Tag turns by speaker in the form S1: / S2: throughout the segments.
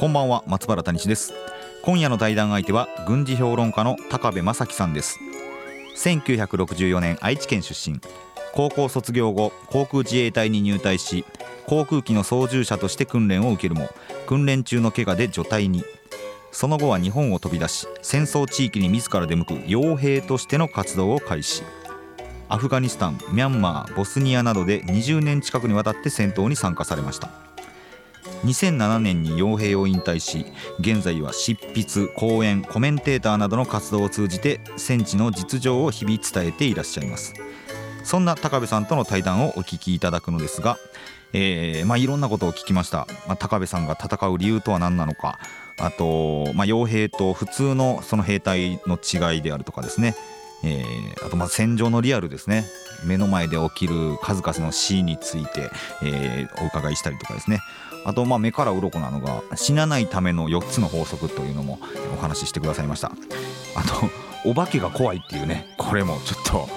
S1: こんばんは松原谷氏です。今夜の対談相手は軍事評論家の高部正樹さんです。1964年愛知県出身。高校卒業後航空自衛隊に入隊し航空機の操縦者として訓練を受けるも訓練中の怪我で除隊に。その後は日本を飛び出し戦争地域に自ら出向く傭兵としての活動を開始。アフガニスタンミャンマーボスニアなどで20年近くにわたって戦闘に参加されました。2007年に傭兵を引退し現在は執筆講演コメンテーターなどの活動を通じて戦地の実情を日々伝えていらっしゃいます。そんな高部さんとの対談をお聞きいただくのですがえーまあ、いろんなことを聞きました、まあ、高部さんが戦う理由とは何なのか。あと、まあ、傭兵と普通のその兵隊の違いであるとかですね、えー、あとまあ戦場のリアルですね。目の前で起きる数々の死について、えー、お伺いしたりとかですね。あとまあ目から鱗なのが死なないための4つの法則というのもお話ししてくださいました。あとお化けが怖いっていうねこれもちょっと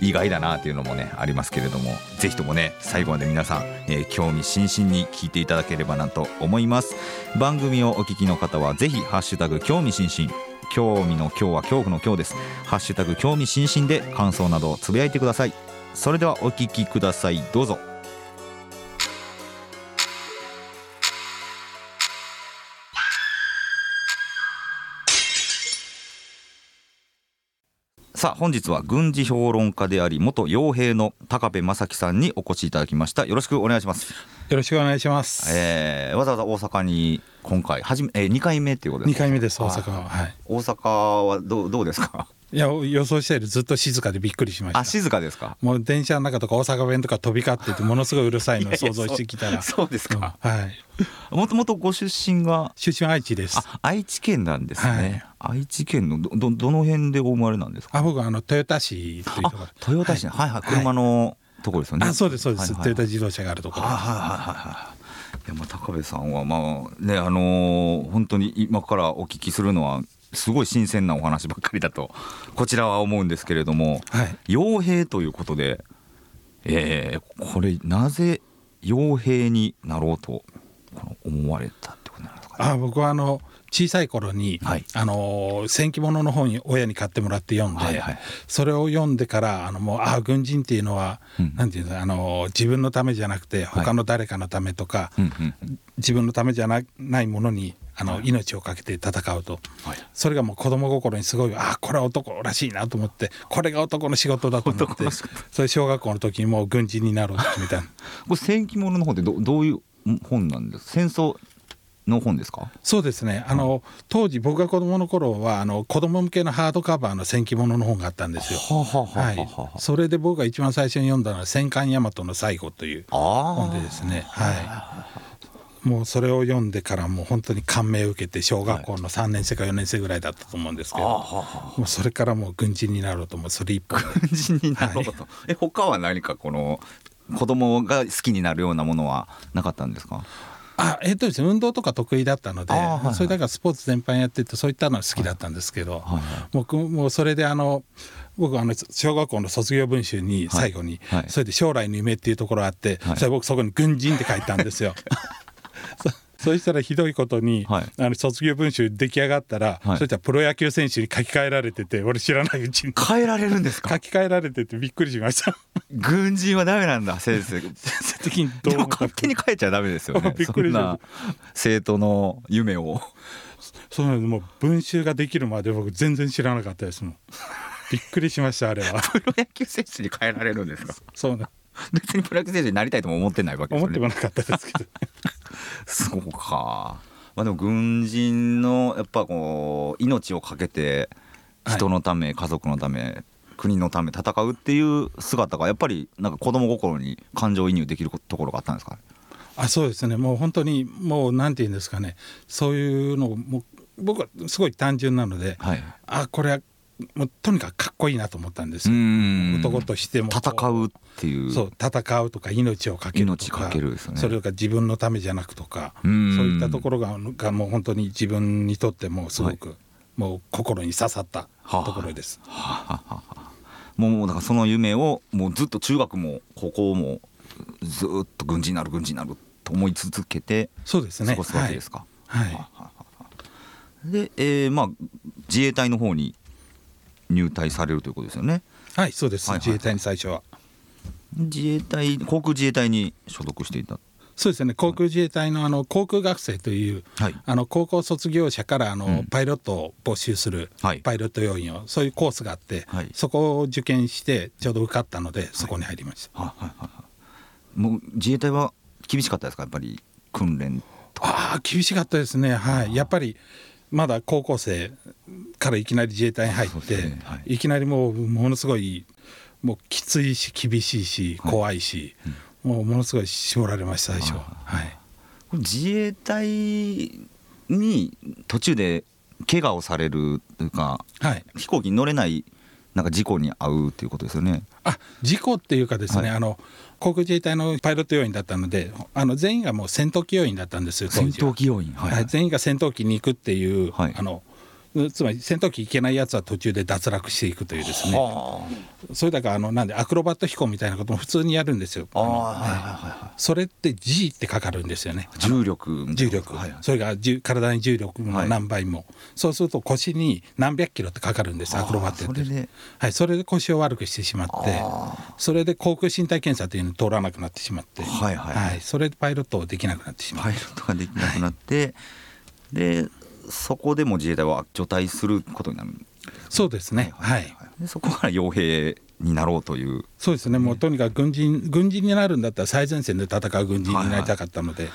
S1: 意外だなというのもねありますけれどもぜひともね最後まで皆さん、えー、興味津々に聞いていただければなと思います。番組をお聞きの方はぜひハッシュタグ興味津々。興味の今日は恐怖の今日です。ハッシュタグ興味津々で感想などをつぶやいてください。それではお聞きください。どうぞ。さあ本日は軍事評論家であり元傭兵の高部正樹さんにお越しいただきました。よろしくお願いします。
S2: よろしくお願いします、
S1: えー、わざわざ大阪に今回はじめ、えー、2回目っていうことです
S2: か？2回目です大阪は、はい、
S1: 大阪はどうどうですか？
S2: いや予想したよりずっと静かでびっくりしました。
S1: あ静かですか？
S2: もう電車の中とか大阪弁とか飛び交っててものすごいうるさいのを想像してきたら。
S1: そうですか、
S2: うん、はい。
S1: もともとご出身が？
S2: 出身は愛知です。
S1: 愛知県なんですね、はい、愛知県のどどどの辺でお生まれなんですか？
S2: あ僕はあの豊田市というところ。
S1: 豊田市、はい、はいはい。車のところですよね、
S2: あそうですそうです、はいはい、トヨタ自動車があるところ。はいはいはい
S1: はい。いやまあ高部さんはまあねあのー、本当に今からお聞きするのはすごい新鮮なお話ばっかりだとこちらは思うんですけれども、はい、傭兵ということで、えー、これなぜ傭兵になろうと思われたってことなんですか、
S2: ね、あ僕はあの小さい頃に、はい、あの戦記物の本親に買ってもらって読んで、はいはい、それを読んでからあのもうああ軍人っていうのは、うん、なんていうあの自分のためじゃなくて他の誰かのためとか、はい、自分のためじゃなないものにあの命を懸けて戦うと、はい、それがもう子供心にすごいあこれは男らしいなと思ってこれが男の仕事だと思ってそれ小学校の時にもう軍人になろうみたいな
S1: これ戦記物の本ってどどういう本なんです戦争の本ですか？
S2: そうですね。あの、当時僕が子供の頃はあの子供向けのハードカバーの戦記物の本があったんですよ。はい、それで僕が一番最初に読んだのは「戦艦大和の最後」という本でですね。はい。もうそれを読んでからもう本当に感銘を受けて小学校の3年生か4年生ぐらいだったと思うんですけど、はい、もうそれからもう軍人になろうと思うそれ一
S1: 本軍人になろうと、はい、え他は何かこの子供が好きになるようなものはなかったんですか？
S2: あえっとですね運動とか得意だったので、はいはい、それだからスポーツ全般やっててそういったのは好きだったんですけど、はいはい、僕もうそれであの僕あの小学校の卒業文集に最後に、はい。はい、それで将来の夢っていうところがあって、それ僕そこに軍人って書いたんですよ。そしたらひどいことに、はい、あの卒業文集出来上がったら、はい、そしたらプロ野球選手に書き換えられてて俺知らないうちに。
S1: 変えられるんですか？
S2: 書き換えられててびっくりしました。
S1: 軍人はダメなんだ先生先生的にどうも勝手に変えちゃダメですよね。びっくりした生徒の夢を。
S2: そうなんです。もう文集ができるまで僕全然知らなかったですもん。びっくりしましたあれは。
S1: プロ野球選手に変えられるんですか？
S2: そうな
S1: 別にプロ野球選手になりたいとも思ってないわけ
S2: ですよね。思ってもなかったですけど。
S1: そうか。まあでも軍人のやっぱこう命を懸けて人のため、はい、家族のため国のため戦うっていう姿がやっぱりなんか子供心に感情移入できるところがあったんですか？
S2: あそうですね。もう本当にもうなんて言うんですかね。そういうのもう僕はすごい単純なので、はい、あこれはもうとにかくかっこいいなと思ったんです。よ男としても。
S1: 戦うっていう。
S2: そう戦うとか命をかけるとか。
S1: ね、
S2: それが自分のためじゃなくとか。そういったところががもう本当に自分にとってもすごく、はい、もう心に刺さったところです。はあはあは
S1: あ、もうだからその夢をもうずっと中学も高校もずっと軍人になる軍人になると思い続けて
S2: そうですね。
S1: 過ごすわけですか。
S2: はい、はい。
S1: で、えー、まあ自衛隊の方に入隊されるということですよね。
S2: はいそうです、はいはい、自衛隊に最初は。
S1: 自衛隊航空自衛隊に所属していた。
S2: そうですね。航空自衛隊のあの航空学生という、はい、あの高校卒業者からあの、うん、パイロットを募集する、はい、パイロット要員をそういうコースがあって、はい、そこを受験してちょうど受かったのでそこに入りました、はいはいはい、
S1: もう自衛隊は厳しかったですか？やっぱり訓練
S2: ああ厳しかったですね。はい。やっぱりまだ高校生からいきなり自衛隊に入って、ね。はい、いきなりもうものすごいもうきついし厳しいし怖いし、はいうん、もうものすごい絞られました最初。はい。
S1: 自衛隊に途中で怪我をされるというか、はい、飛行機に乗れないなんか事故に遭うということですよね。
S2: あ事故っていうかですね、はい、あの航空自衛隊のパイロット要員だったのであの全員がもう戦闘機要員だったんですよ
S1: 戦闘機要員、
S2: はい、全員が戦闘機に行くっていう、はい、あのつまり戦闘機行けないやつは途中で脱落していくというですね。それだからあのなんでアクロバット飛行みたいなことも普通にやるんですよ。それって G ってかかるんですよね。
S1: 重力。
S2: 重力、はいはい、それが体に重力の何倍も、はい、そうすると腰に何百キロってかかるんですアクロバットって。それで,、はい、それで腰を悪くしてしまってそれで航空身体検査というのを通らなくなってしまって、はいはいはい、それでパイロットできなくなってしま
S1: う。パイロットができなくなって、でそこでも自衛隊は除隊することになる。
S2: そうですね。はい、はい、
S1: そこから傭兵になろうという。
S2: そうですね、もうとにかく軍人軍人になるんだったら最前線で戦う軍人になりたかったので、はい。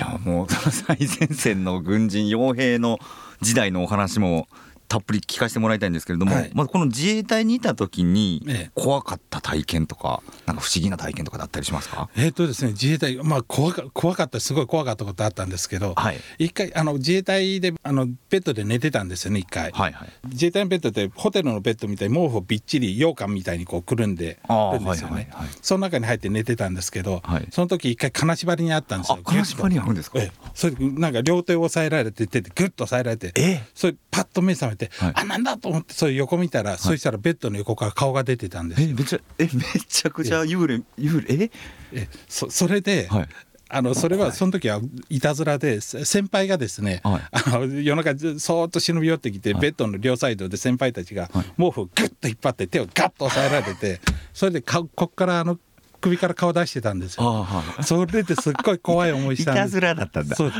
S2: は
S1: い、いやもう 最前線の軍人傭兵の時代のお話もたっぷり聞かせてもらいたいんですけれども、はい、まずこの自衛隊にいた時に怖かった体験とか、なんか不思議な体験とかだったりしますか？
S2: えっ、とですね自衛隊まあ怖か怖かったすごい怖かったことあったんですけど、はい、一回あの自衛隊であのベッドで寝てたんですよね一回、はいはい、自衛隊のベッドってホテルのベッドみたいに毛布をびっちり羊羹みたいにこうくるんでるんですよね、はいはいはい、その中に入って寝てたんですけど、はい、その時一回金縛りにあったんですよ。
S1: 金縛りあるんですか？え
S2: それなんか両手を押さえられて手でグッと押さえられてえそれパッと目覚めて、はい、あなんだと思ってそれ横見たら、はい、そしたらベッドの横から顔が出てたんです
S1: えめちゃえめちゃくちゃ幽霊幽霊え？
S2: えそそれで、はい、あのそれはその時はいたずらで先輩がですね、はい、あの夜中そーっと忍び寄ってきて、ベッドの両サイドで先輩たちが毛布をグッと引っ張って手をガッと押さえられて それでかこっからあの首から顔出してたんですよ。それですっごい怖い思いしたんです。いた
S1: ずらだったんだ。
S2: そ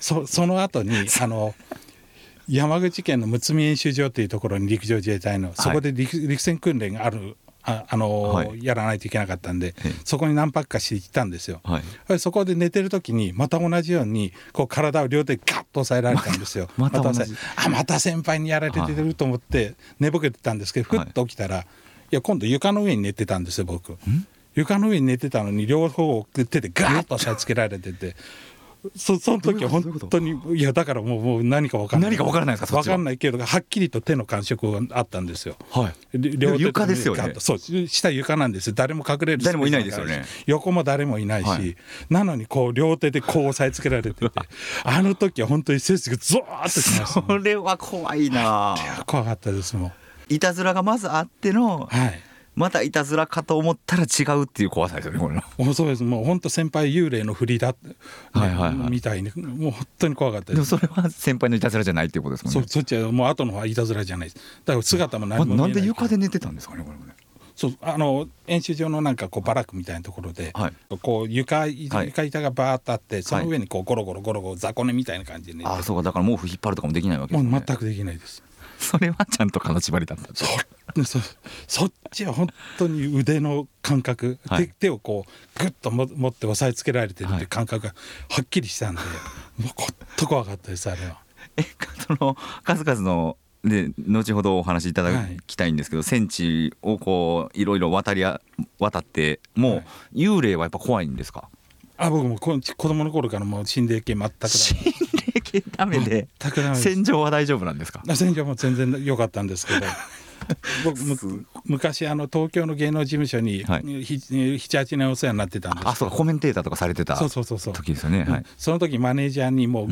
S2: そその後に あの山口県の睦見演習場というところに陸上自衛隊のそこで陸,、陸戦訓練があるああのーはい、やらないといけなかったんで、そこに何泊かして行ったんですよ、はい、そこで寝てる時にまた同じようにこう体を両手ガッと押さえられたんですよ。またまたあまた先輩にやられてると思って寝ぼけてたんですけどふっと起きたら、い、や今度床の上に寝てたんですよ僕。床の上に寝てたのに両方手でガーッと押さえつけられててそその時は本当にいやだからもうもう何か分からない
S1: 何か分からないですか
S2: 分かんないけどはっきりと手の感触があったんですよ。
S1: はい、両手床ですよね。
S2: そう下床なんです誰も隠れる
S1: 誰もいないですよね。
S2: 横も誰もいないし、はい、なのにこう両手でこう押さえつけられてて あの時は本当に背筋がゾーッとしました、
S1: それは怖いな。
S2: 怖かったですもん。
S1: いたずらがまずあっての、はい、またいたずらかと思ったら違うっていう怖さですよねこれ。
S2: もうそうです。もう本当先輩幽霊の振りだ、はいはいはい、みたいに。もう本当に怖かった
S1: でもそれは先輩のいたずらじゃないっていうことですもん
S2: ね。そそっちはもう後のはいたずらじゃないです。だから姿も何も見え
S1: ない、なんで床で寝てたんですかねこれもね。
S2: そうあの演習場のなんかこうバラックみたいなところで、はい、こう床床板がバーッとあってその上にこうゴロゴロゴロゴロ雑魚寝みたいな感じで、ね、
S1: あそうか。だから毛布引っ張るとかもできないわけです、ね、
S2: もう全くできないです
S1: それはちゃんと金縛りだった
S2: そそっちは本当に腕の感覚、はい、手手をこうグッとも持って押さえつけられてるってい。う感覚がはっきりしたんで、はい、もうこっと怖かったですあれは。
S1: えその数々ので後ほどお話しいただきたいんですけど、はい、戦地をこういろいろ渡り渡ってもう、幽霊はやっぱ怖いんですか？
S2: あ僕もこ子供の頃からもう心霊系全く
S1: 心霊系ダメで。
S2: 全くダメ
S1: 戦場は大丈夫なんですか？
S2: 戦場も全然良かったんですけど。僕む昔あの東京の芸能事務所に
S1: はい。
S2: 78年お世話になってたんです。
S1: あそうかコメンテーターとかされてた
S2: そうそうそうそう。
S1: 時ですよね、はい、
S2: その時マネージャーにもう、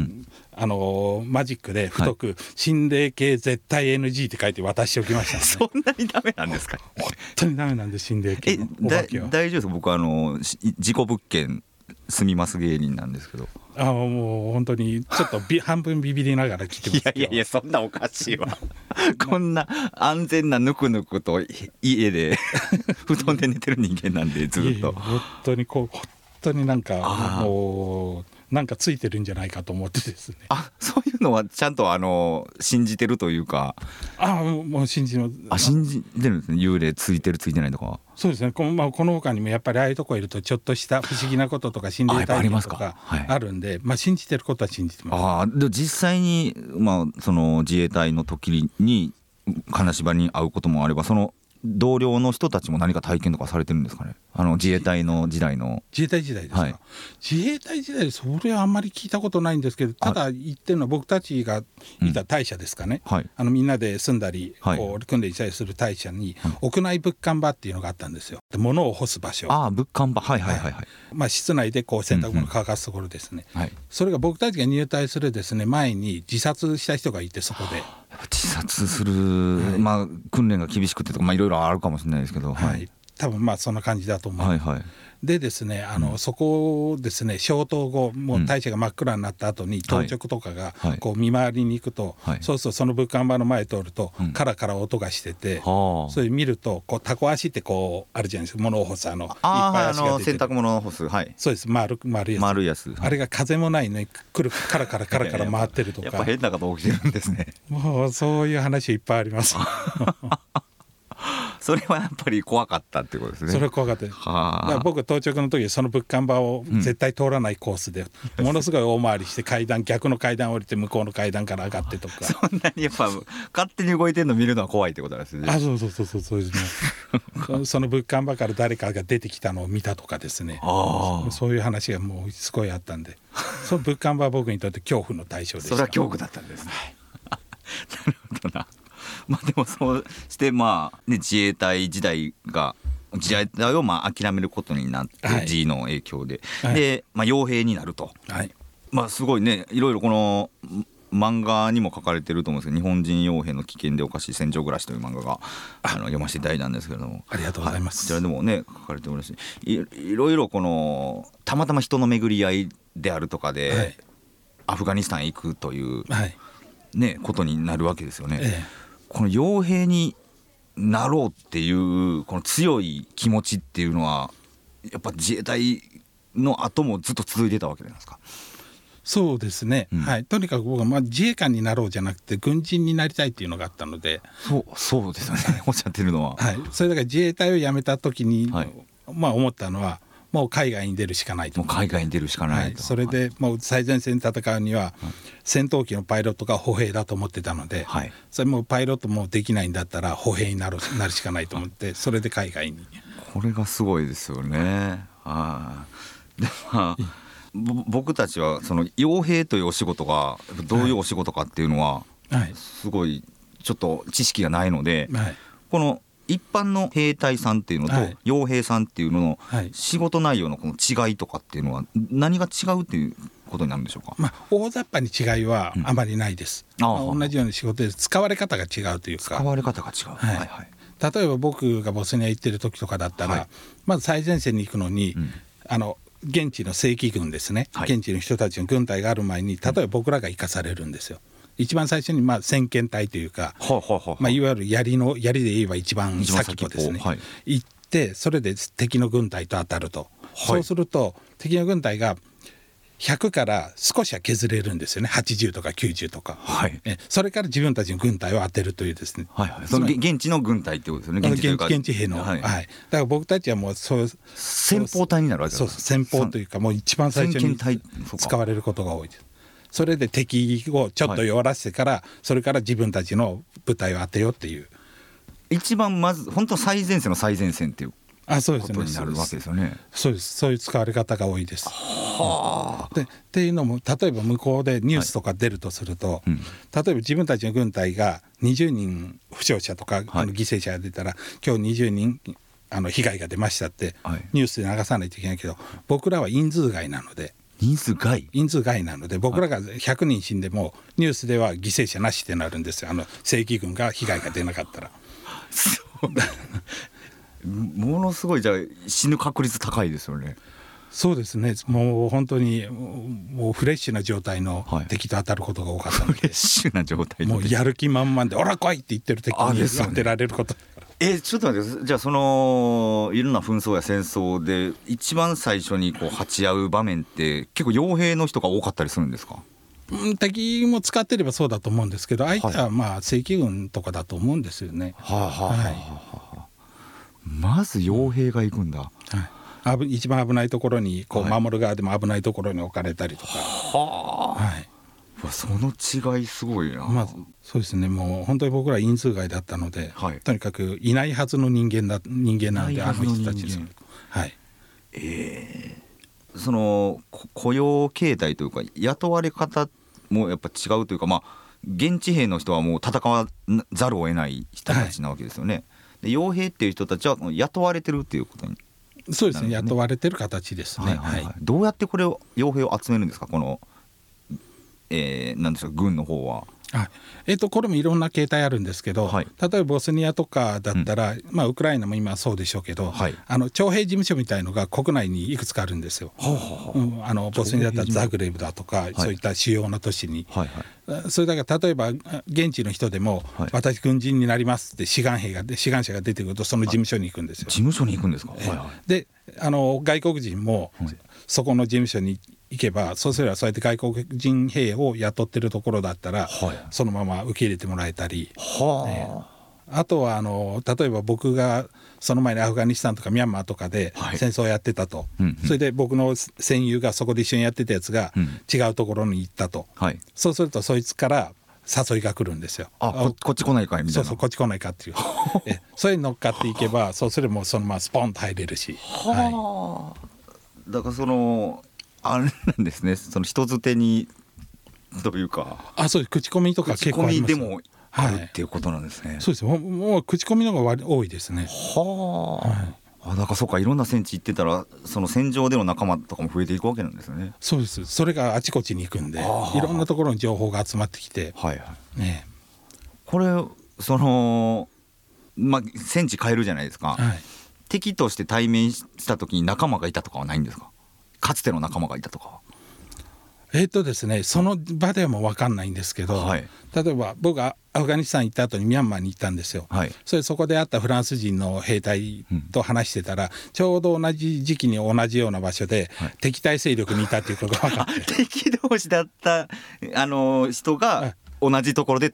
S2: あのマジックで太く「心霊系絶対 NG」って書いて渡しておきました、ね、
S1: そんなにダメなんですか？
S2: 本当にダメなんで心霊系
S1: え大丈夫ですか？僕あのし事故物件住みます芸人なんですけど。
S2: あもう本当にちょっとび半分ビビりながら来てます
S1: いやいやいやそんなおかしいわ。こんな安全なぬくぬくとい家で 布団で寝てる人間なんでずっと。
S2: や本当にこう本当になんかもうなんかついてるんじゃないかと思ってですね。
S1: あそういうのはちゃんとあの信じてるというか。
S2: あもうもう信じます。
S1: あ信じてるんですね。幽霊ついてるついてないとか。
S2: そうですね。この,、まあ、この他にもやっぱりああいうとこいるとちょっとした不思議なこととか心霊体験とか
S1: はい。
S2: あるんで、まあ、信じてることは信じてます。
S1: ああで実際に、まあ、その自衛隊の時に金縛りに会うこともあればその同僚の人たちも何か体験とかされてるんですかね？あの自衛隊の時代の。
S2: 自衛隊時代ですか、
S1: はい。
S2: 自衛隊時代それはあんまり聞いたことないんですけどただ言ってるのは僕たちがいた隊舎ですかね、
S1: はい。
S2: あのみんなで住んだり、
S1: はい。
S2: こう訓練したりする隊舎に、屋内物販場っていうのがあったんですよ。で物を干す場所。
S1: ああ物販場。はいはいはいはい、
S2: まあ、室内でこう洗濯物乾かすところですね、
S1: はい、
S2: それが僕たちが入隊するですね前に自殺した人がいてそこで、
S1: 自殺する、まあ訓練が厳しくてとかまあいろいろあるかもしれないですけど
S2: はい。多分まあそんな感じだと思う、
S1: はいはい
S2: でですねあの、そこをですね消灯後もう大社が真っ暗になった後に当直とかが
S1: はい。
S2: こう見回りに行くと、
S1: はい。
S2: そうするとその物販場の前通ると、
S1: うん。
S2: カラカラ音がしてて、
S1: はあ。
S2: それ見るとこうタコ足ってこうあるじゃないですか物を干すあのいっ
S1: あ
S2: ぱい足が出てる。
S1: 洗濯物を干す。はい。
S2: そうです。丸丸いやつ。
S1: 丸いやつ。
S2: あれが風もないのにくるカラカラカラカラ回ってるとか。
S1: やっぱ変なこと起きてるんですね。
S2: もうそういう話いっぱいあります。
S1: それはやっぱり怖かったってことですね。
S2: それは怖かった僕到着の時その物販場を絶対通らないコースで、ものすごい大回りして階段逆の階段降りて向こうの階段から上がってとか。
S1: そんなにやっぱ勝手に動いてるの見るのは怖いってことなんですね。
S2: あそうそうそうそうそうですね。そその物販場から誰かが出てきたのを見たとかですね。そういう話がもうすごいあったんで。その物販場は僕にとって恐怖の対象でした。
S1: それは恐怖だったんですね。なるほどな。まあでもそうしてまあ、ね、自衛隊時代が自衛隊をまあ諦めることになって、
S2: はい。
S1: G の影響で、
S2: はい。
S1: で、まあ、傭兵になると。
S2: はい。
S1: まあすごいねいろいろこの漫画にも書かれてると思うんですけど「日本人傭兵の危険でおかしい戦場暮らし」という漫画があ。の読ませていただいたんですけれども。
S2: ありがとうございます。
S1: はこちらでもね書かれておりますしいいろいろこのたまたま人の巡り合いであるとかで、
S2: はい。
S1: アフガニスタンへ行くという
S2: はい。
S1: ね、ことになるわけですよね。
S2: え
S1: この傭兵になろうっていうこの強い気持ちっていうのはやっぱ自衛隊の後もずっと続いてたわけなんですか。
S2: そうですね、
S1: うん
S2: はいとにかく僕はまあ自衛官になろうじゃなくて軍人になりたいっていうのがあったので、
S1: そうそうですよね。おっしゃってるのは。
S2: はい、それだから自衛隊を辞めた時に、
S1: はい
S2: まあ思ったのはもう海外に出るしかないと。
S1: もう海外に出るしか
S2: は
S1: ないと。
S2: い、それでもう最前線で戦うには戦闘機のパイロットが歩兵だと思ってたので、
S1: はい。
S2: それもうパイロットもできないんだったら歩兵になるなるしかないと思ってそれで海外に。
S1: これがすごいですよね。あ あ。でまあぼ僕たちはその傭兵というお仕事がどういうお仕事かっていうのは
S2: はい、
S1: すごいちょっと知識がないので、
S2: はい、
S1: この一般の兵隊さんっていうのと
S2: はい。
S1: 傭兵さんっていうのの
S2: はい。
S1: 仕事内容のこの違いとかっていうのは何が違うっていうことになるんでしょうか？
S2: まあ大雑把に違いはあまりないです、
S1: うん
S2: まあ同じような仕事で使われ方が違うというか。
S1: 使われ方が違う。
S2: はい。例えば僕がボスニア行ってる時とかだったら、
S1: はい。
S2: まず最前線に行くのに、
S1: ん。
S2: あの現地の正規軍ですね、
S1: はい。
S2: 現地の人たちの軍隊がある前に例えば僕らが生かされるんですよ。一番最初にまあ先遣隊というか、
S1: はいはいはい。
S2: まあ、いわゆる槍の槍で言えば一番先っぽですね、
S1: はい。
S2: 行ってそれで敵の軍隊と当たると、そうすると敵の軍隊が100から少しは削れるんですよね。80とか90とか、
S1: はい。
S2: えそれから自分たちの軍隊を当てるというですね。
S1: はいはい。そのげ現地の軍隊ってことですよね。
S2: 現地現地兵の、
S1: は
S2: はい。いだから僕たちはもうそう
S1: 先鋒隊になるわけ
S2: そう先鋒というかもう一番最初に使われることが多いですそれで敵をちょっと弱らせてから、それから自分たちの部隊を当てようっていう。
S1: 一番まず本当最前線の最前線っていう
S2: あそう
S1: なるわけですよね。
S2: そうです。そういう使われ方が多いです。でっていうのも例えば向こうでニュースとか出るとすると、
S1: うん。
S2: 例えば自分たちの軍隊が20人負傷者とか、あの犠牲者が出たら今日20人あの被害が出ましたって、
S1: はい。
S2: ニュースで流さないといけないけど僕らは人数外なので
S1: 人数外？
S2: 人数外なので僕らが100人死んでもニュースでは犠牲者なしってなるんですよ。あの正規軍が被害が出なかったら。
S1: ものすごいじゃあ死ぬ確率高いですよね。
S2: そうですね。もう本当にもうフレッシュな状態の
S1: はい。
S2: 敵と当たることが多かったので、
S1: フレッシュな状態で。
S2: もうやる気満々で「おら来い!」って言ってる敵に当てられること
S1: えちょっと待ってじゃあそのいろんな紛争や戦争で一番最初にこう鉢合う場面って結構傭兵の人が多かったりするんですか？
S2: うん敵も使ってればそうだと思うんですけど相手はまあ正規軍とかだと思うんですよね。
S1: はあは
S2: あはあは
S1: まず傭兵が行くんだ、
S2: はい、危一番危ないところにこう
S1: はい。
S2: 守る側でも危ないところに置かれたりとか、
S1: はあ。
S2: はい、
S1: わその違いすごいな、
S2: まあそうですね。もう本当に僕ら因数外だったので、
S1: はい。
S2: とにかくいないはずの人間だ人間なのであの
S1: 人
S2: たちです。はい。
S1: そのこ雇用形態というか雇われ方もやっぱ違うというかまあ現地兵の人はもう戦わざるを得ない人たちなわけですよね、で傭兵っていう人たちは雇われてるっていうことに。
S2: そうですね。雇われてる形ですね。
S1: はいはい。はい。どうやってこれを傭兵を集めるんですか？この、えー、なんでしょう軍の方は。
S2: はいえっとこれもいろんな形態あるんですけど、
S1: はい。
S2: 例えばボスニアとかだったら、まあ、ウクライナも今そうでしょうけど、
S1: はい。
S2: あの徴兵事務所みたいのが国内にいくつかあるんですよ。うん。あのボスニアだったらザグレブだとか、そういった主要な都市に。
S1: はいはい。
S2: それだから例えば現地の人でも、
S1: はい。
S2: 私軍人になりますって志願兵が志願者が出てくるとその事務所に行くんですよ。
S1: 事。務所に行くんですか、はいはい。
S2: であの外国人もそこの事務所に行けばそうすればそうやって外国人兵を雇ってるところだったら、
S1: はい。
S2: そのまま受け入れてもらえたり。
S1: は
S2: あ。とはあの例えば僕がその前にアフガニスタンとかミャンマーとかで
S1: はい。
S2: 戦争をやってたと、
S1: うんうん。
S2: それで僕の戦友がそこで一緒にやってたやつが
S1: うん。
S2: 違うところに行ったと、
S1: あはい。
S2: そうするとそいつから誘いが来るんですよ。
S1: あここっち来ないかいみたいうな。
S2: そそうこっち来ないかっていう。えそれに乗っかっていけばそうすればもうそのままスポンと入れるし、はい、
S1: はあだからそのあれなんですね。その人づてにというか。
S2: あそうです。口コミとか
S1: 口
S2: 結構
S1: コ
S2: あります。
S1: ミでもあるっていうことなんですね。
S2: そうです。もうもう口コミの方が割多いですね。
S1: はあ、あだからそうか。いろんな戦地行ってたらその戦場での仲間とかも増えていくわけなんですよね。
S2: そうです。それがあちこちに行くんでいろんなところに情報が集まってきて。
S1: はいはい。
S2: ね。
S1: これそのまあ戦地変えるじゃないですか。
S2: はい。
S1: 敵として対面した時に仲間がいたとかはないんですか？かつての仲間がいたとかは。
S2: えっとですねその場ではもう分かんないんですけど、
S1: はい
S2: 例えば僕がアフガニスタン行った後にミャンマーに行ったんですよ。
S1: はい。
S2: それそこで会ったフランス人の兵隊と話してたら、ちょうど同じ時期に同じような場所で、
S1: はい
S2: 敵対勢力にいたっていうことが分かって
S1: 敵同士だったあの人が同じところで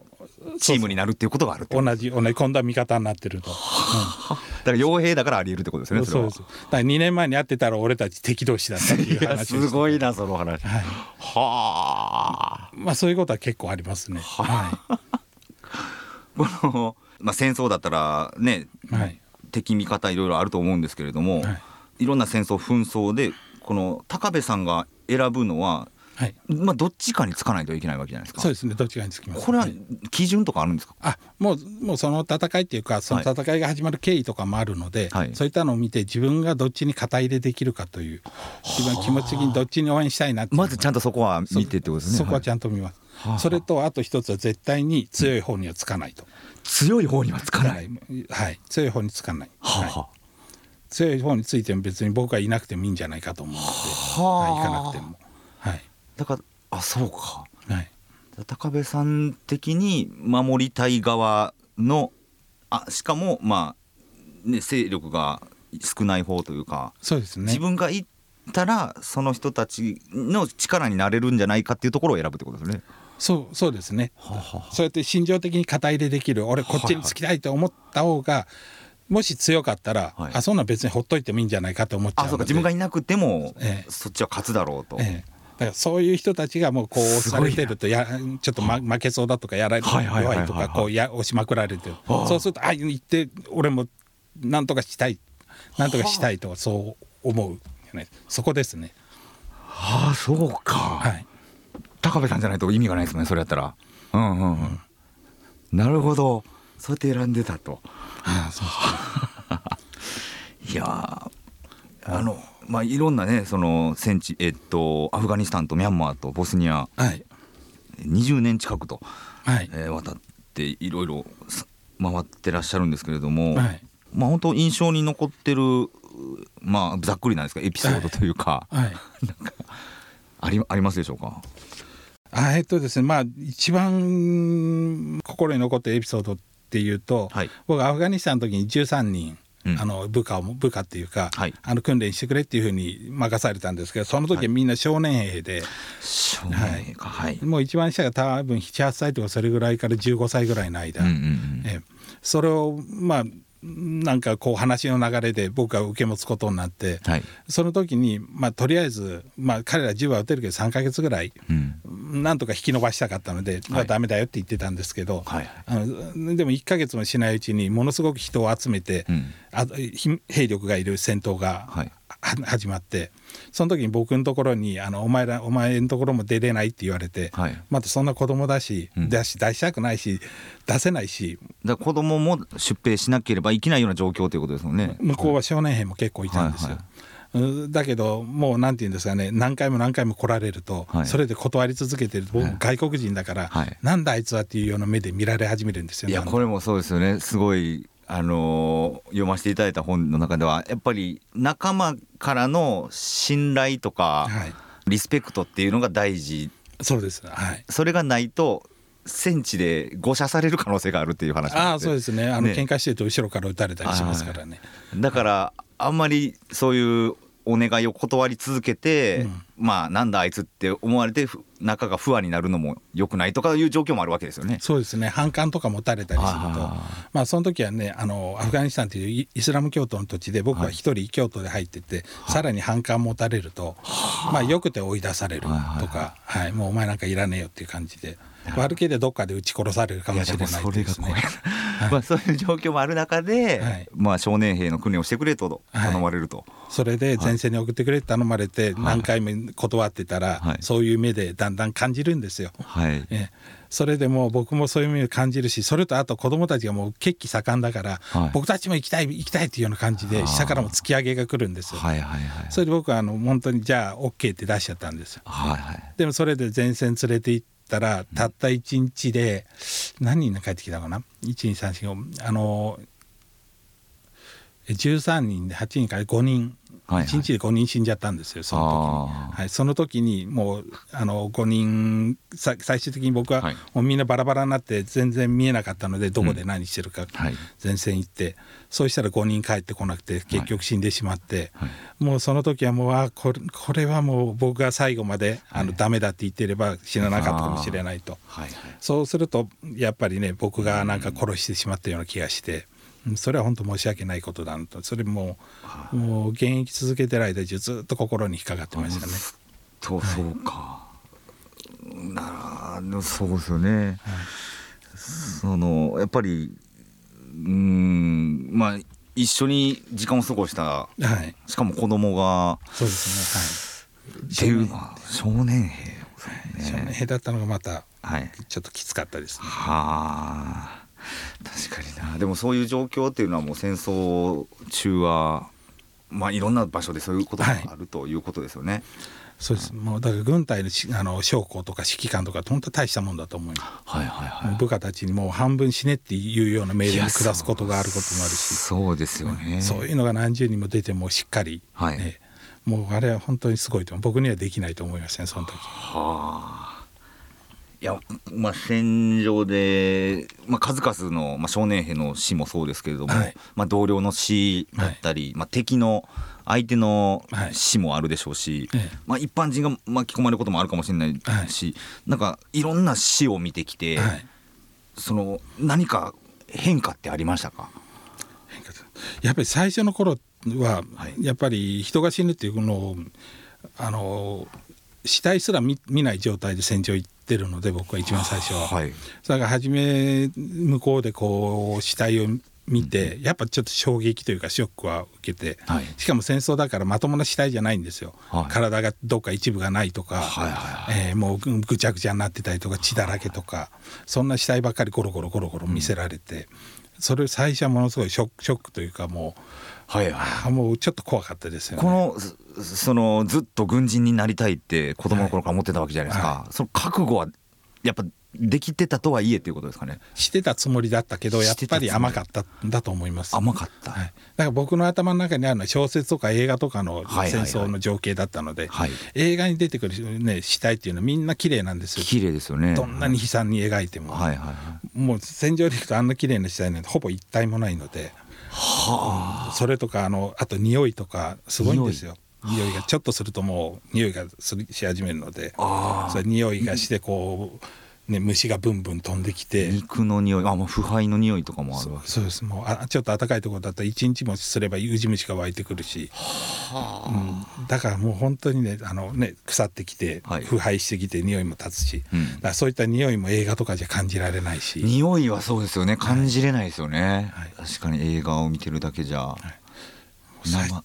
S1: チームになるっていうことがある
S2: 同じ同じ今度は味方になってると。
S1: だから傭兵だからありえるってことですね。そ
S2: そうですだから2年前に会ってたら俺たち敵同士だったっていう話をして
S1: すごいなその話。
S2: はい
S1: はあ。
S2: まあそういうことは結構ありますね。は
S1: このまあ戦争だったらね、
S2: い。はい。
S1: 敵味方いろいろあると思うんですけれども、
S2: はい
S1: い、ろんな戦争紛争でこの高部さんが選ぶのは
S2: はい。
S1: まあどっちかにつかないといけないわけじゃないですか。
S2: そうですね。どっちかにつきます。
S1: これは
S2: はい
S1: 基準とかあるんですか？
S2: あもうもうその戦いっていうかその戦いが始まる経緯とかもあるので、
S1: はい
S2: そういったのを見て自分がどっちに肩入れできるかという自分気持ち的にどっちに応援したいな
S1: まずちゃんとそこは見てってことですね。
S2: そこはち
S1: ん
S2: ゃんと見ます、
S1: はあ
S2: それとあと一つは絶対に強い方にはつかないと、
S1: 強い方にはつか
S2: つ
S1: ない。
S2: はい強い方につかない、はい
S1: は
S2: 強い方についても別に僕はいなくてもいいんじゃないかと思うので、はい、行かなくてもはい
S1: だからあそうか。
S2: はい。
S1: 高部さん的に守りたい側のあしかもまあね勢力が少ない方というか、
S2: そうですね。
S1: 自分が行ったらその人たちの力になれるんじゃないかっていうところを選ぶってことですね。
S2: そうそうですね。
S1: はあは
S2: そうやって心情的に肩入れできる俺こっちにつきたいと思った方がもし強かったら、
S1: はい。
S2: あそんなん別にほっといてもいいんじゃないかと思っちゃう
S1: あそうか。自分がいなくても、
S2: ええ。
S1: そっちは勝つだろうと。
S2: ええ。だからそういう人たちがもうこう押されてるとやちょっと、ま、負けそうだとかやられて弱いとかこうや押しまくられてる。
S1: はあ。
S2: そうするとあ行って俺もなんとかしたい。なんとかしたいとそう思う、ね、そこですね。
S1: はあそうか、はい、高部さんじゃないと意味がないですねそれやったら。うんうんうん、うん、なるほど。そうやって選んでたと。いや あのまあいろんなねその戦地えっとアフガニスタンとミャンマーとボスニア、はい、20年近くと、はい。えー、渡っていろいろ回ってらっしゃるんですけれども、はい、まあ本当印象に残ってるまあざっくりなんですかエピソードというか、はい、はい、なんかありありますでしょうか？
S2: あえっとですねまあ一番心に残ってるエピソードっていうと、はい、僕アフガニスタンの時に13人あの部下を部下っていうか、はい、あの訓練してくれっていうふうに任されたんですけどその時はみんな少年兵で、はい。はい、もう一番下が多分78歳とかそれぐらいから15歳ぐらいの間、うんうんうん、え。それをまあなんかこう話の流れで僕が受け持つことになって、はい、その時にまあとりあえず、まあ、彼ら銃は撃てるけど3か月ぐらい、うん、なんとか引き延ばしたかったので、まあ、ダメだよって言ってたんですけど、はい、あのでも1か月もしないうちにものすごく人を集めて、うん、あ兵力がいる戦闘が、はい。始まってその時に僕のところにあのお前らお前のところも出れないって言われて、はい、またそんな子供だし、うん、出し出したくないし出せないし。
S1: だ子供も出兵しなければいけないような状況ということですもんね。
S2: 向こうは少年兵も結構いたんですよ、はいはい。だけどもうなんて言うんですかね何回も何回も来られると、はい、それで断り続けてる僕外国人だから、はい、なんだあいつはっていうような目で見られ始めるんですよ
S1: いやこれもそうですよね。すごいあの読ませていただいた本の中ではやっぱり仲間からの信頼とか、はい、リスペクトっていうのが大事。
S2: そうです、はい、
S1: それがないと戦地で誤射される可能性があるっていう話
S2: ああそうですね。あの、ね、喧嘩してると後ろから撃たれたりしますからね。
S1: だからあんまりそういうお願いを断り続けて、うん、まあなんだあいつって思われて仲が不安になるのもよくないとかいう状況もあるわけですよね。
S2: そうですね。反感とか持たれたりすると。まあその時はねあのアフガニスタンというイスラム教徒の土地で僕は一人京都で入ってて、はい、さらに反感持たれると、まあよくて追い出されるとか、はい、もうお前なんかいらねえよっていう感じで。悪気でどっかで撃ち殺されるかもしれないですね。
S1: まあそういう状況もある中で、はい、まあ少年兵の訓練をしてくれと頼まれると、はい、
S2: それで前線に送ってくれって頼まれて何回も断ってたら、はい、そういう目でだんだん感じるんですよ。はい、えそれでも僕もそういう目を感じるしそれとあと子どもたちがもう血気盛んだから、はい、僕たちも行きたい行きたいっていうような感じで下からも突き上げが来るんですよ。はいはいはい、それで僕はあの本当にじゃあ OK って出しちゃったんですよ。はいはい、でもそれで前線連れて行ったらたった1日で何人帰ってきたかな？12345あの13人で8人から5人1日で5人死んじゃったんですよその時に、はい、その時にもうあの5人最終的に僕はもうみんなバラバラになって全然見えなかったのでどこで何してるか前線行って、そうしたら5人帰ってこなくて結局死んでしまって、はい、もうその時はもうあこれこれはもう僕が最後まであの、ダメだって言ってれば死ななかったかもしれないと、はい。はい、そうするとやっぱりね僕がなんか殺してしまったような気がして。それは本当申し訳ないことだと。それももう現役続けてる間中ずっと心に引っかかってましたね。
S1: とそうか、はい、なそうですよね。はい、そのやっぱりうんまあ一緒に時間を過ごした、はい、しかも子供が
S2: そうです
S1: ね、はい、っていうのは少年兵、ね、
S2: 少年兵だったのがまたちょっときつかったですね。
S1: はあ確かにな。でもそういう状況っていうのはもう戦争中はまあいろんな場所でそういうことがあるということですよね。はい。
S2: そうです。もうだから軍隊のあの将校とか指揮官とか本当大したもんだと思います、はいはいはい、部下たちにもう半分死ねっていうような命令を下すことがあることもあるし。
S1: そうですよね、
S2: そういうのが何十人も出てもしっかり、はい。ね、もうあれは本当にすごいと僕にはできないと思いますねその時。はあ
S1: いや、まあ、戦場で、まあ、数々の、まあ、少年兵の死もそうですけれども、はい、まあ、同僚の死だったり、はい、まあ、敵の相手の死もあるでしょうし、はい、まあ、一般人が巻き込まれることもあるかもしれないし、はい、なんかいろんな死を見てきて、その何か変化ってありましたか？
S2: やっぱり最初の頃は、やっぱり人が死ぬっていうのをあの死体すら見ない状態で戦場行ってるので僕は一番最初は、はい、だから初め向こうでこう死体を見て、やっぱちょっと衝撃というかショックは受けて、
S1: はい。
S2: しかも戦争だからまともな死体じゃないんですよ、
S1: はい。
S2: 体がどっか一部がないとか、
S1: はいはい
S2: えーもうぐぐちゃぐちゃになってたりとか血だらけとかそんな死体ばっかりゴロゴロゴロゴロ見せられて、それ最初はものすごいショックショックというかもう
S1: はいはい。
S2: もうちょっと怖かったですよね。
S1: このそそのずっと軍人になりたいって子供の頃から思ってたわけじゃないですか、
S2: は
S1: その覚悟はやっぱできてたとはいえっていうことですかね。
S2: してたつもりだったけどやっぱり甘かったんだと思います。
S1: 甘かった、
S2: はい、だから僕の頭の中にあるのは小説とか映画とかの
S1: はいはいはい。
S2: 戦争の情景だったので、
S1: はい。
S2: 映画に出てくる、ね、死体っていうのはみんな綺麗なんですよ。
S1: 綺麗ですよね。
S2: どんなに悲惨に描いても、
S1: はいはいはい。
S2: もう戦場で行くとあんな綺麗な死体なんてほぼ一体もないので、それとかあのあと匂いとかすごいんですよ。匂いがちょっとするともう匂いがするし始めるので。
S1: あ
S2: それ匂いがしてこう、ね、虫がブンブン飛んできて。
S1: 肉の匂いあもう腐敗の匂いとかもあるわけ。
S2: そうです。もうあちょっと暖かいところだったら一日もすればウジ虫が湧いてくるし、うん、だからもう本当にねあのね腐ってきて、
S1: はい。
S2: 腐敗してきて匂いも立つし、
S1: うん。
S2: だからそういった匂いも映画とかじゃ感じられないし、
S1: 匂いはそうですよね。感じれないですよね、
S2: はい。
S1: 確かに映画を見てるだけじゃ、
S2: 最
S1: 生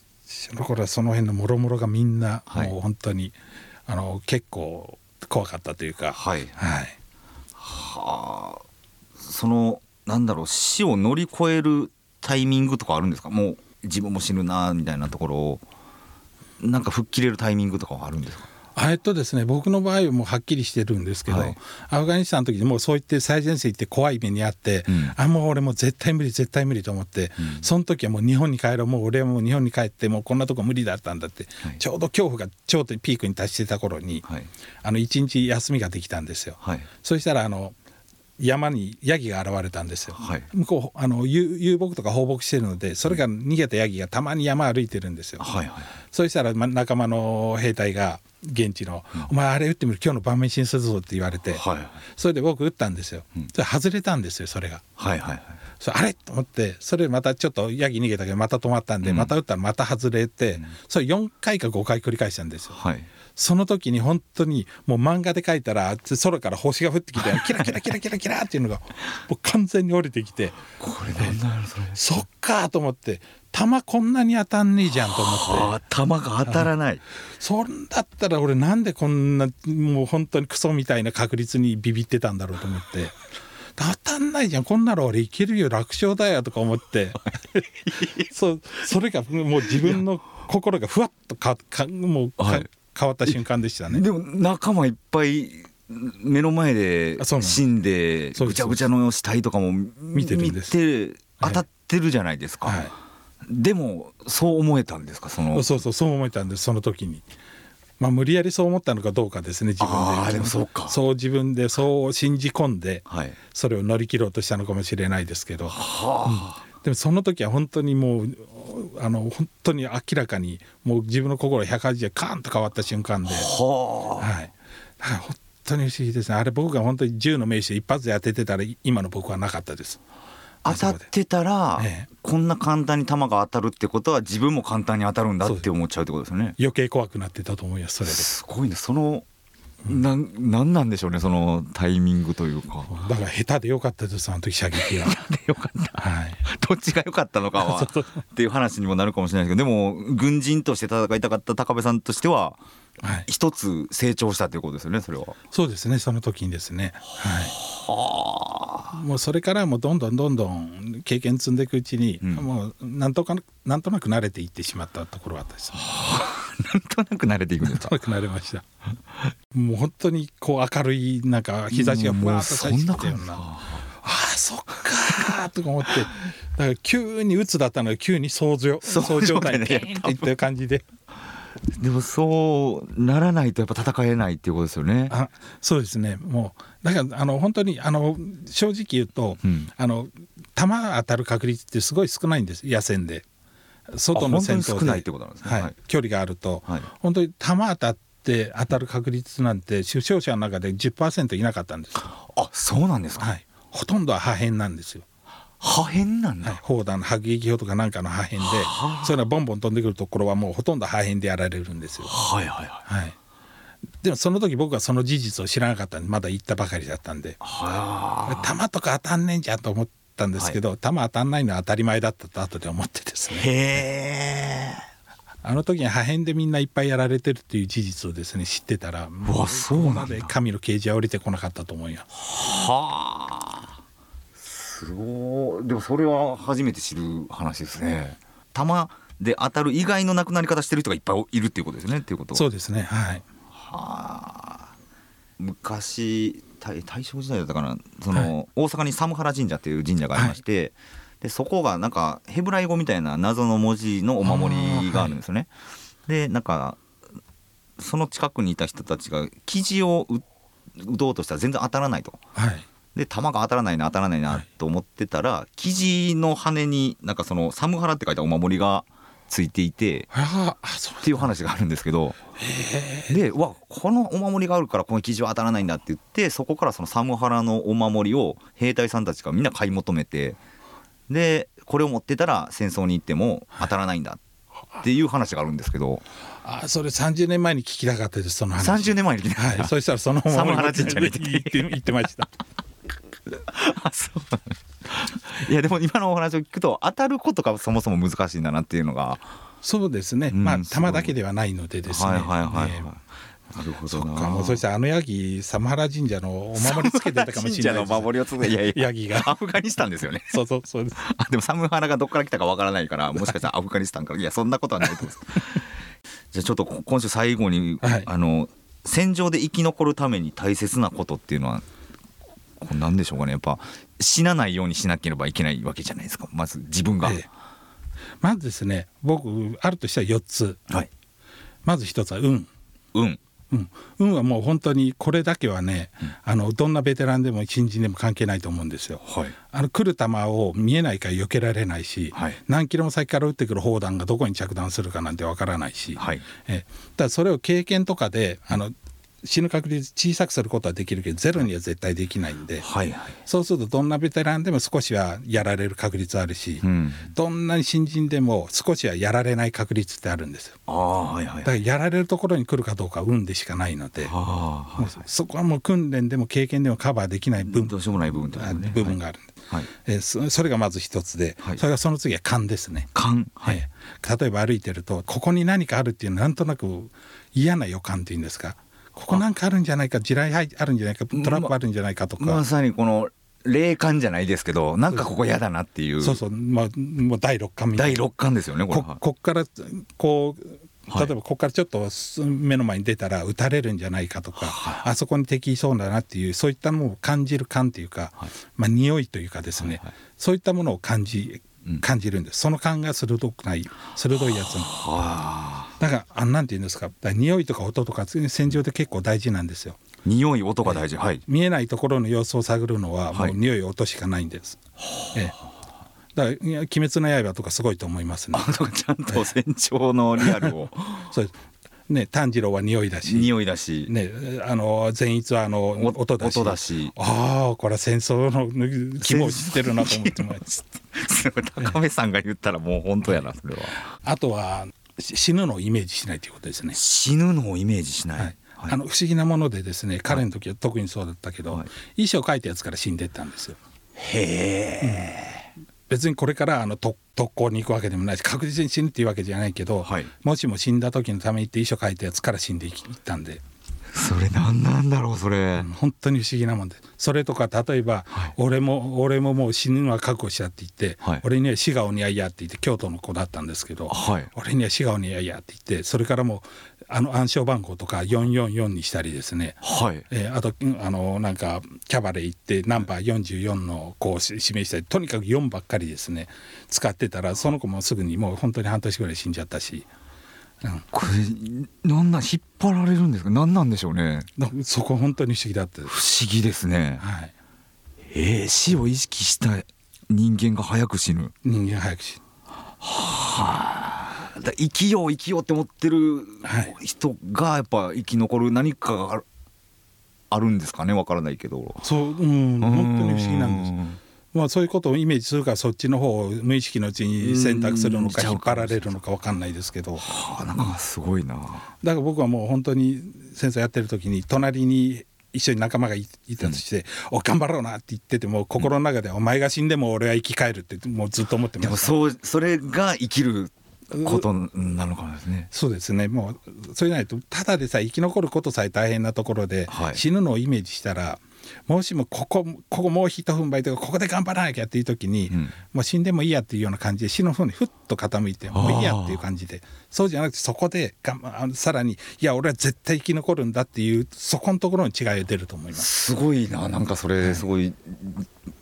S2: 初の頃はその辺のもろもろがみんな、
S1: はい。
S2: もう本当にあの結構怖かったというか、
S1: はい
S2: はい、
S1: はあそのなんだろう死を乗り越えるタイミングとかあるんですか？もう自分も死ぬなみたいなところを。なんか吹っ切れるタイミングとかはあるんですか？
S2: あえっとですね僕の場合はもうはっきりしてるんですけど、
S1: はい。
S2: アフガニスタンの時にもうそう言って最前線行って怖い目にあって、
S1: うん。
S2: あもう俺もう絶対無理絶対無理と思って、
S1: うん。
S2: その時はもう日本に帰ろう。もう俺はもう日本に帰ってもうこんなとこ無理だったんだって、
S1: はい。
S2: ちょうど恐怖が頂点ピークに達してた頃に、
S1: はい。
S2: あの一日休みができたんですよ。
S1: はい。
S2: そしたらあの山にヤギが現れたんですよ。
S1: はい。
S2: 向こうあの遊遊牧とか放牧してるのでそれが逃げたヤギがたまに山歩いてるんですよ。
S1: はいはい
S2: そしたらま仲間の兵隊が現地の「お前あれ撃ってみる今日の晩飯にするぞ」って言われて、
S1: はい
S2: それで僕撃ったんですよ、
S1: うん。
S2: それ外れたんですよそれが。
S1: はいはい
S2: それあれ？と思ってそれまたちょっとヤギ逃げたけどまた止まったんで、
S1: うん。
S2: また撃ったらまた外れて、
S1: ん。
S2: それ4回か5回繰り返したんですよ。
S1: はい
S2: その時に本当にもう漫画で描いたら空から星が降ってきて キラキラキラキラキラっていうのがもう完全に降りてきて。
S1: これなんだろうそれ。
S2: そっかと思って弾こんなに当たんねえじゃんと思って。
S1: 弾が当たらない。
S2: そんだったら俺なんでこんなもう本当にクソみたいな確率にビビってたんだろうと思って。当たんないじゃん。こんなの俺いけるよ楽勝だよとか思って。そうそれがもう自分の心がふわっとかかもうか、
S1: はい
S2: 変わった瞬間でしたね。
S1: でも仲間いっぱい目の前で死んでぐちゃぐちゃの死体とかも見
S2: てるんです。
S1: 見て当たってるじゃないですか、
S2: はい。
S1: でもそう思えたんですかその。
S2: そうそうそう思えたんですその時に。まあ無理やりそう思ったのかどうかですね自分で。
S1: でもそうか。
S2: そう自分でそう信じ込んで
S1: はい。
S2: それを乗り切ろうとしたのかもしれないですけど。
S1: は
S2: でもその時は本当にもうあの本当に明らかにもう自分の心が180度カーンと変わった瞬間で、
S1: あ。は
S2: はい、だから本当に不思議ですね。あれ僕が本当に銃の名手一発で当ててたら今の僕はなかったです。
S1: あ当たってたら、
S2: ええ。
S1: こんな簡単に弾が当たるってことは自分も簡単に当たるんだって思っちゃうってことですよね。
S2: 余計怖くなってたと思いますそれで。す
S1: ごいね。そのなんなんなんでしょうねそのタイミングというか。
S2: だから下手でよかったですあの時射撃は。
S1: よかった。
S2: はい。
S1: どっちが良かったのかは っていう話にもなるかもしれないですけどでも軍人として戦いたかった高部さんとしては
S2: はい、
S1: 一つ成長したということですよねそれは。
S2: そうですねその時にですね。はい。もうそれからもうどんどんどんどん経験積んでいくうちに、
S1: うん。
S2: もうなんとかなんとなく慣れていってしまったところはあったですね。
S1: なんとなく慣れていくんですか？
S2: なんとなくなれました。もう本当にこう明るいなんか日差しがふわっと差してきたような。ああそっかーとか思って。だから急に鬱だったのが急に想像想状態に
S1: そうだね
S2: ピーンっていった感じで
S1: でもそうならないとやっぱ戦えないっていうことですよね。
S2: あそうですね。もうだからあの本当にあの正直言うと、
S1: うん。
S2: あの弾当たる確率ってすごい少ないんです。野戦で。外の戦闘で。
S1: あ本当に少ないってことなんですね。
S2: はい。
S1: はい。
S2: 距離があると、
S1: はい。
S2: 本当に弾当たって当たる確率なんて出生者の中で10%いなかったんですよ。
S1: あそうなんですか、
S2: はい、ほとんどは破片なんですよ、
S1: 破片なんだ、
S2: はい、砲弾の迫撃砲とかなんかの破片で
S1: はあ。
S2: そういうのはボンボン飛んでくるところはもうほとんど破片でやられるんですよ、
S1: はいはいはい。
S2: はい、でもその時僕はその事実を知らなかったんでまだ行ったばかりだったんで。
S1: は
S3: 弾とか当たんねえんじゃんと思っ
S2: たんですけど、はい、弾当たんないのは当たり前だったと後で思ってですね。
S1: へえ。
S2: あの時に破片でみんないっぱいやられてるっていう事実をですね知ってたら
S1: もうそうなん
S2: で神の啓示は降りてこなかったと思うよ
S1: はあすごい。でもそれは初めて知る話ですね。弾で当たる以外の亡くなり方してる人がいっぱいいるっていうことですね。っていうこと。
S2: そうですね。はい。
S1: はあ。昔大大正時代だったかな。その、はい、大阪に寒原神社っていう神社がありまして、はい、でそこがなんかヘブライ語みたいな謎の文字のお守りがあるんですよね。はい、でなんかその近くにいた人たちが生地を打とうとしたら全然当たらないと。で弾が当たらないな当たらないなと思ってたら、生地の羽になんかその「サムハラ」って書いたお守りがついていてっていう話があるんですけどでわこのお守りがあるからこの生地は当たらないんだって言ってそこからそのサムハラのお守りを兵隊さんたちがみんな買い求めてでこれを持ってたら戦争に行っても当たらないんだっていう話があるんですけど。
S2: あそれ30年前に聞きたかったですその話。
S1: 30年前に聞きた
S2: はい、そしたらその
S1: サムハラ神社に
S2: 行って行 ってました
S1: あそういやでも今のお話を聞くと当たることがそもそも難しいんだなっていうのが。
S2: そうですね、うん、まあ玉だけではないのでですね、はいはいはい、はい。
S1: なるほどな。
S2: もうそしてあのヤギサムハラ神社のお守りつけてたかもしれない
S1: 神社の守りをつけて。いやいや。
S2: ヤギが。
S1: アフガニスタンですよね。
S2: そうそうそうです。
S1: あでもサムハラがどっから来たかわからないから もしかしたらアフガニスタンか。らいやそんなことはないと思います。じゃあちょっと今週最後に、はい、あの戦場で生き残るために大切なことっていうのは何でしょうかね。やっぱ死なないようにしなければいけないわけじゃないですか。まず自分が、ええ、
S2: まずですね僕あるとしたら4つ、はい、まず1つは運。
S1: 運。
S2: うん、運はもう本当にこれだけはね、うん、あのどんなベテランでも新人でも関係ないと思うんですよ。はい、あの来る球を見えないから避けられないし、はい、何キロも先から撃ってくる砲弾がどこに着弾するかなんてわからないし、はい、えだそれを経験とかであの死ぬ確率小さくすることはできるけどゼロには絶対できないんで、はいはい、そうするとどんなベテランでも少しはやられる確率あるし、うん、どんなに新人でも少しはやられない確率ってあるんですよ。あはいはい、だからやられるところに来るかどうか運でしかないので、はいはい、そこはもう訓練でも経験でもカバーできない部分
S1: どうしようもない部分、
S2: ね、部分があるんで。はい。えー、そそれがまず一つで、はい、それがその次は勘ですね。
S1: 勘、はい、
S2: えー、例えば歩いてるとここに何かあるっていうなんとなく嫌な予感っていうんですか？ここなんかあるんじゃないか地雷あるんじゃないかトラップあるんじゃないかとか。
S1: まさにこの霊感じゃないですけどなんかここ嫌だなっていう。
S2: そうそうまあもう第六感みた
S1: いな。第六感ですよね
S2: これここっからこう例えばここからちょっと目の前に出たら撃たれるんじゃないかとか、はい、あそこに敵いそうだなっていうそういったのを感じる感っていうか、はい、まあ匂いというかですね、はいはい、そういったものを感じ感じるんです、その感が鋭くない鋭いやつの。だからあなんて言うんですか？だ匂いとか音とか戦場で結構大事なんですよ。
S1: 匂い音が大事、はい、
S2: 見えないところの様子を探るのはもう匂い音しかないんです。はい、ええ。だから「鬼滅の刃」とかすごいと思いますね。
S1: ちゃんと戦場のリアルを。
S2: そうね、炭治郎は匂いだし。
S1: 匂いだし、
S2: ね、あの善逸はあの音だし。
S1: 音だし。
S2: ああこれは戦争の気も知ってるなと思ってます。
S1: 高部さんが言ったらもう本当やなそれは。
S2: あとは死ぬのをイメージしないということですね。
S1: 死ぬのをイメージしない、はい。
S2: はい、あの不思議なものでですね彼の時は特にそうだったけど、はい、遺書を書いたやつから死んでったんですよ。
S1: へえ、
S2: うん。別にこれからあの特攻に行くわけでもないし確実に死ぬっていうわけじゃないけど、はい、もしも死んだ時のためにって遺書書いたやつから死んでいったんで。
S1: それ何なんだろうそれ、
S2: 本当に不思議なもんで。それとか例えば、はい、俺も俺ももう死ぬのは覚悟しちゃって言って、はい、俺には死がお似合いやって言って京都の子だったんですけど、はい、俺には死がお似合いやって言ってそれからもうあの暗証番号とか444にしたりですね、はい。えー、あとあのなんかキャバレー行ってナンバー44のこう示したりとにかく4ばっかりですね。使ってたらその子もすぐにもう本当に半年ぐらい死んじゃったし。
S1: うん、これなんなん引っ張られるんですか？何なんでしょうね。
S2: そこ本当に不思議だって不
S1: 思議ですね、はい、えー、死を意識した人間が早く死ぬ。
S2: 人間早く死ぬ。は
S1: あ。だ生きよう生きようって思ってる人がやっぱ生き残る何かがあるんですかね？わからないけど。
S2: そううん。本当に不思議なんですまあ、そういうことをイメージするからそっちの方を無意識のうちに選択するのか引っ張られるのか分かんないですけど、
S1: はあ、なんかすごいなだ
S2: から僕はもう本当に戦争やってる時に隣に一緒に仲間がいたとして「お頑張ろうな」って言ってても心の中で「お前が死んでも俺は生き返る」ってもうずっと思ってま
S1: すでもそうそれが生きることなのかもですね。
S2: そうですね。もうそれないとただでさえ生き残ることさえ大変なところで、はい、死ぬのをイメージしたら。もしもここここもうひと踏ん張りとかここで頑張らなきゃっていう時に、うん、もう死んでもいいやっていうような感じで死の方にふっと傾いてもういいやっていう感じで。そうじゃなくてそこでがあのさらにいや俺は絶対生き残るんだっていうそこのところに違いが出ると思います。
S1: すごいな。なんかそれすごい、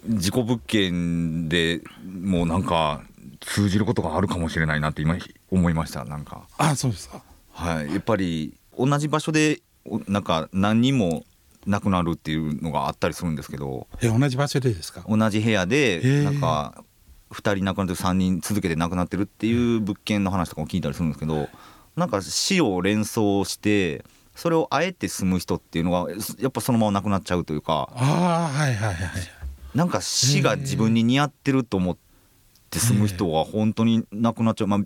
S1: 事故物件でもうなんか通じることがあるかもしれないなって今思いましたなんか。
S2: あそうですか。
S1: はい。やっぱり同じ場所でなんか何人も亡くなるっていうのがあったりするんですけど。
S2: え同じ場所でですか？
S1: 同じ部屋でなんか2人亡くなって3人続けて亡くなってるっていう物件の話とかも聞いたりするんですけどなんか死を連想してそれをあえて住む人っていうのがやっぱそのまま亡くなっちゃうというか。
S2: あはいはいはい
S1: なんか死が自分に似合ってると思って住む人は本当に亡くなっちゃう。まあ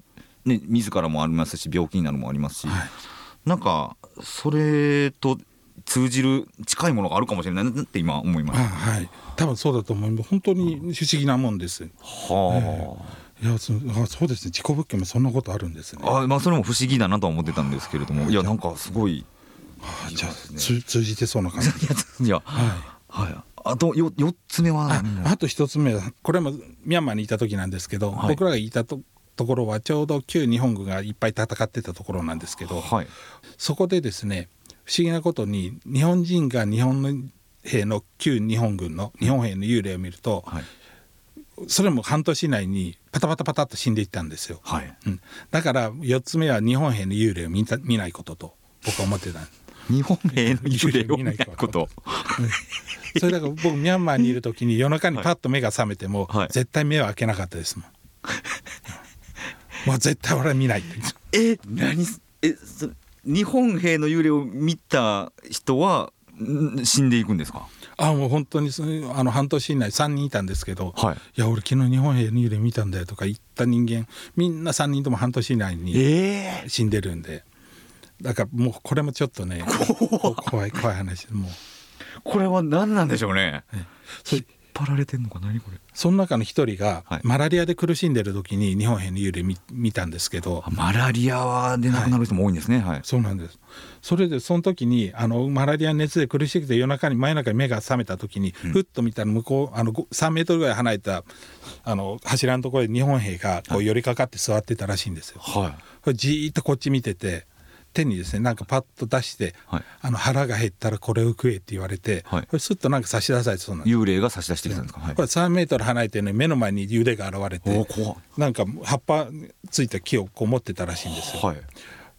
S1: ね自らもありますし病気になるもありますし、はい、なんかそれと通じる近いものがあるかもしれない。なって今思います。
S2: はい。多分そうだと思います本当に不思議なもんです。はあ、えー、いやそあそうですね。事故物件もそんなことあるんですね。
S1: あまあそれも不思議だなとは思ってたんですけれども。い。やなんかすごい、
S2: はあ、じゃあ通じてそうな感じ。
S1: いやはい、はい。あとよ4つ目は
S2: あと1つ目はこれもミャンマーにいた時なんですけど、はい、僕らがいたとところはちょうど旧日本軍がいっぱい戦ってたところなんですけど、はい、そこでですね不思議なことに日本人が日本の兵の旧日本軍の日本兵の幽霊を見ると、はい、それも半年以内にパタパタパタと死んでいったんですよ、はい。うん、だから4つ目は日本兵の幽霊を見た見ないことと僕は思ってた
S1: 日本兵の幽霊を見ないこと。
S2: それだから僕ミャンマーにいる時に夜中にパッと目が覚めても、はい、絶対目を開けなかったですもん。もう絶対俺は見ないって。
S1: え何えそ日本兵の幽霊を見た人は死んでいくんですか？
S2: あもう本当にあの半年以内3人いたんですけど、はい、いや俺昨日日本兵の幽霊見たんだよとか言った人間みんな3人とも半年以内に死んでるんで、えー、だからもうこれもちょっとね 怖い怖い話もう。
S1: これは何なんでしょうね、ね張られてんのか何これ？
S2: その中の一人が、はい、マラリアで苦しんでる時に日本兵の幽霊見見たんですけど
S1: マラリアはで亡くなる人も多いんですね、はい、はい、
S2: そうなんです。それでその時にあのマラリア熱で苦しくて夜中に真夜中に目が覚めた時に、うん、ふっと見たら向こうあの3メートルぐらい離れたあの柱のところで日本兵がこう寄りかかって座ってたらしいんですよ。はい、じーっとこっち見てて手にですねなんかパッと出して、はい、あの腹が減ったらこれを食えって言われて、はい、これすっとなんか差し出されてそうな。ん
S1: 幽霊が差し出してきたんですか、
S2: はい、これ3メートル離れてね目の前に腕が現れてなんか葉っぱついた木をこう持ってたらしいんですよ。はい。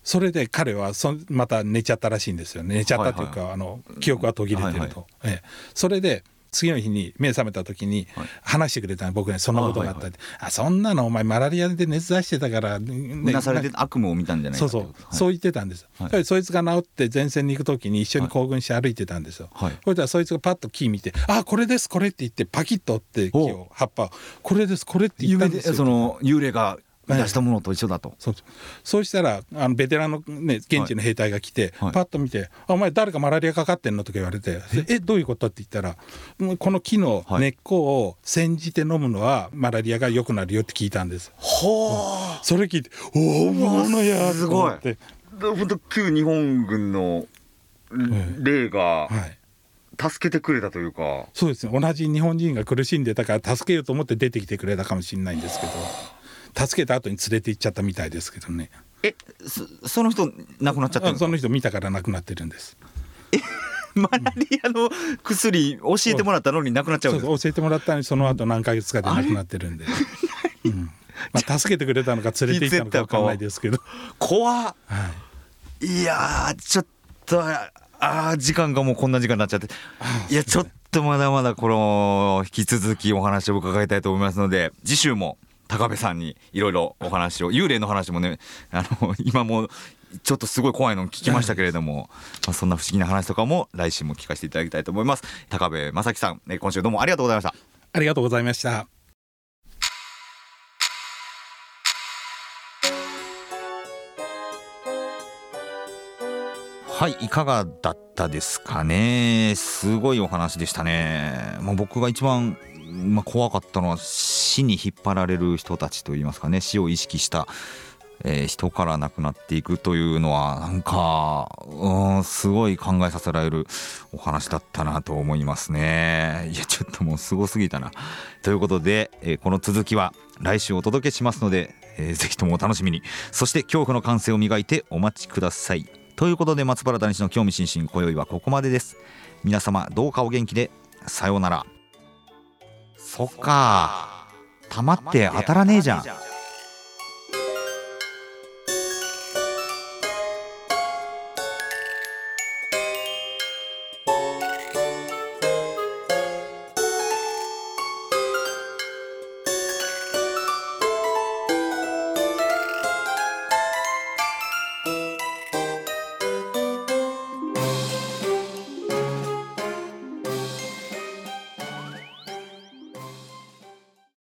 S2: それで彼はそまた寝ちゃったらしいんですよね寝ちゃったというか、はいはい、あの記憶が途切れてると、はいはい、ええ、それで次の日に目覚めた時に話してくれた僕ねそんなことがあったあ,、はいはい、あそんなのお前マラリアで熱出してたから、
S1: ね、なされて悪夢を見たんじゃない
S2: そうそう、はい、そう言ってたんです、はい、そいつが治って前線に行く時に一緒に行軍して歩いてたんですよ、はい、それではそいつがパッと木見て「あこれですこれ」って言ってパキッと折って木を葉っぱこれですこれ」って言ったんですよ
S1: その幽霊が出したものと一緒だと、
S2: そうそうしたらあのベテランの、ね、現地の兵隊が来て、はい、パッと見て「お前誰かマラリアかかってんの?」とか言われて「え？どういうこと?」って言ったらこの木の根っこを煎じて飲むのはマラリアが良くなるよって聞いたんです。はあ、それ聞いて「おおものや」
S1: すごい。本当旧日本軍の霊が、はい。助けてくれたというか。
S2: そうですね。同じ日本人が苦しんでたから助けようと思って出てきてくれたかもしれないんですけど助けた後に連れて行っちゃったみたいですけどね。
S1: えその人亡くなっちゃった
S2: その人見たから亡くなってるんです。
S1: えマラリアの薬教えてもらったのに亡くなっちゃうんです
S2: 教えてもらったのにその後何ヶ月かで亡くなってるんで、うん。まあ、助けてくれたのか連れて行ったのか分かんないですけど。
S1: 怖っ、はい、いやちょっとあ時間がもうこんな時間になっちゃって。いやちょっとまだまだこの引き続きお話を伺いたいと思いますので次週も高部さんにいろいろお話を幽霊の話もねあの今もちょっとすごい怖いの聞きましたけれども、まあ、そんな不思議な話とかも来週も聞かせていただきたいと思います。高部正樹さん今週どうもありがとうございました。
S2: ありがとうございました。
S1: はいいかがだったですかね。すごいお話でしたね、まあ、僕が一番、まあ、怖かったのは死に引っ張られる人たちといいますかね。死を意識したえー、人から亡くなっていくというのはなんかうんすごい考えさせられるお話だったなと思いますね。いやちょっともうすごすぎたな。ということで、えー、この続きは来週お届けしますので、えー、ぜひともお楽しみに。そして恐怖の感性を磨いてお待ちください。ということで松原谷氏の興味津々今宵はここまでです。皆様どうかお元気で。さようなら。そっか。弾って当たらねえじゃん。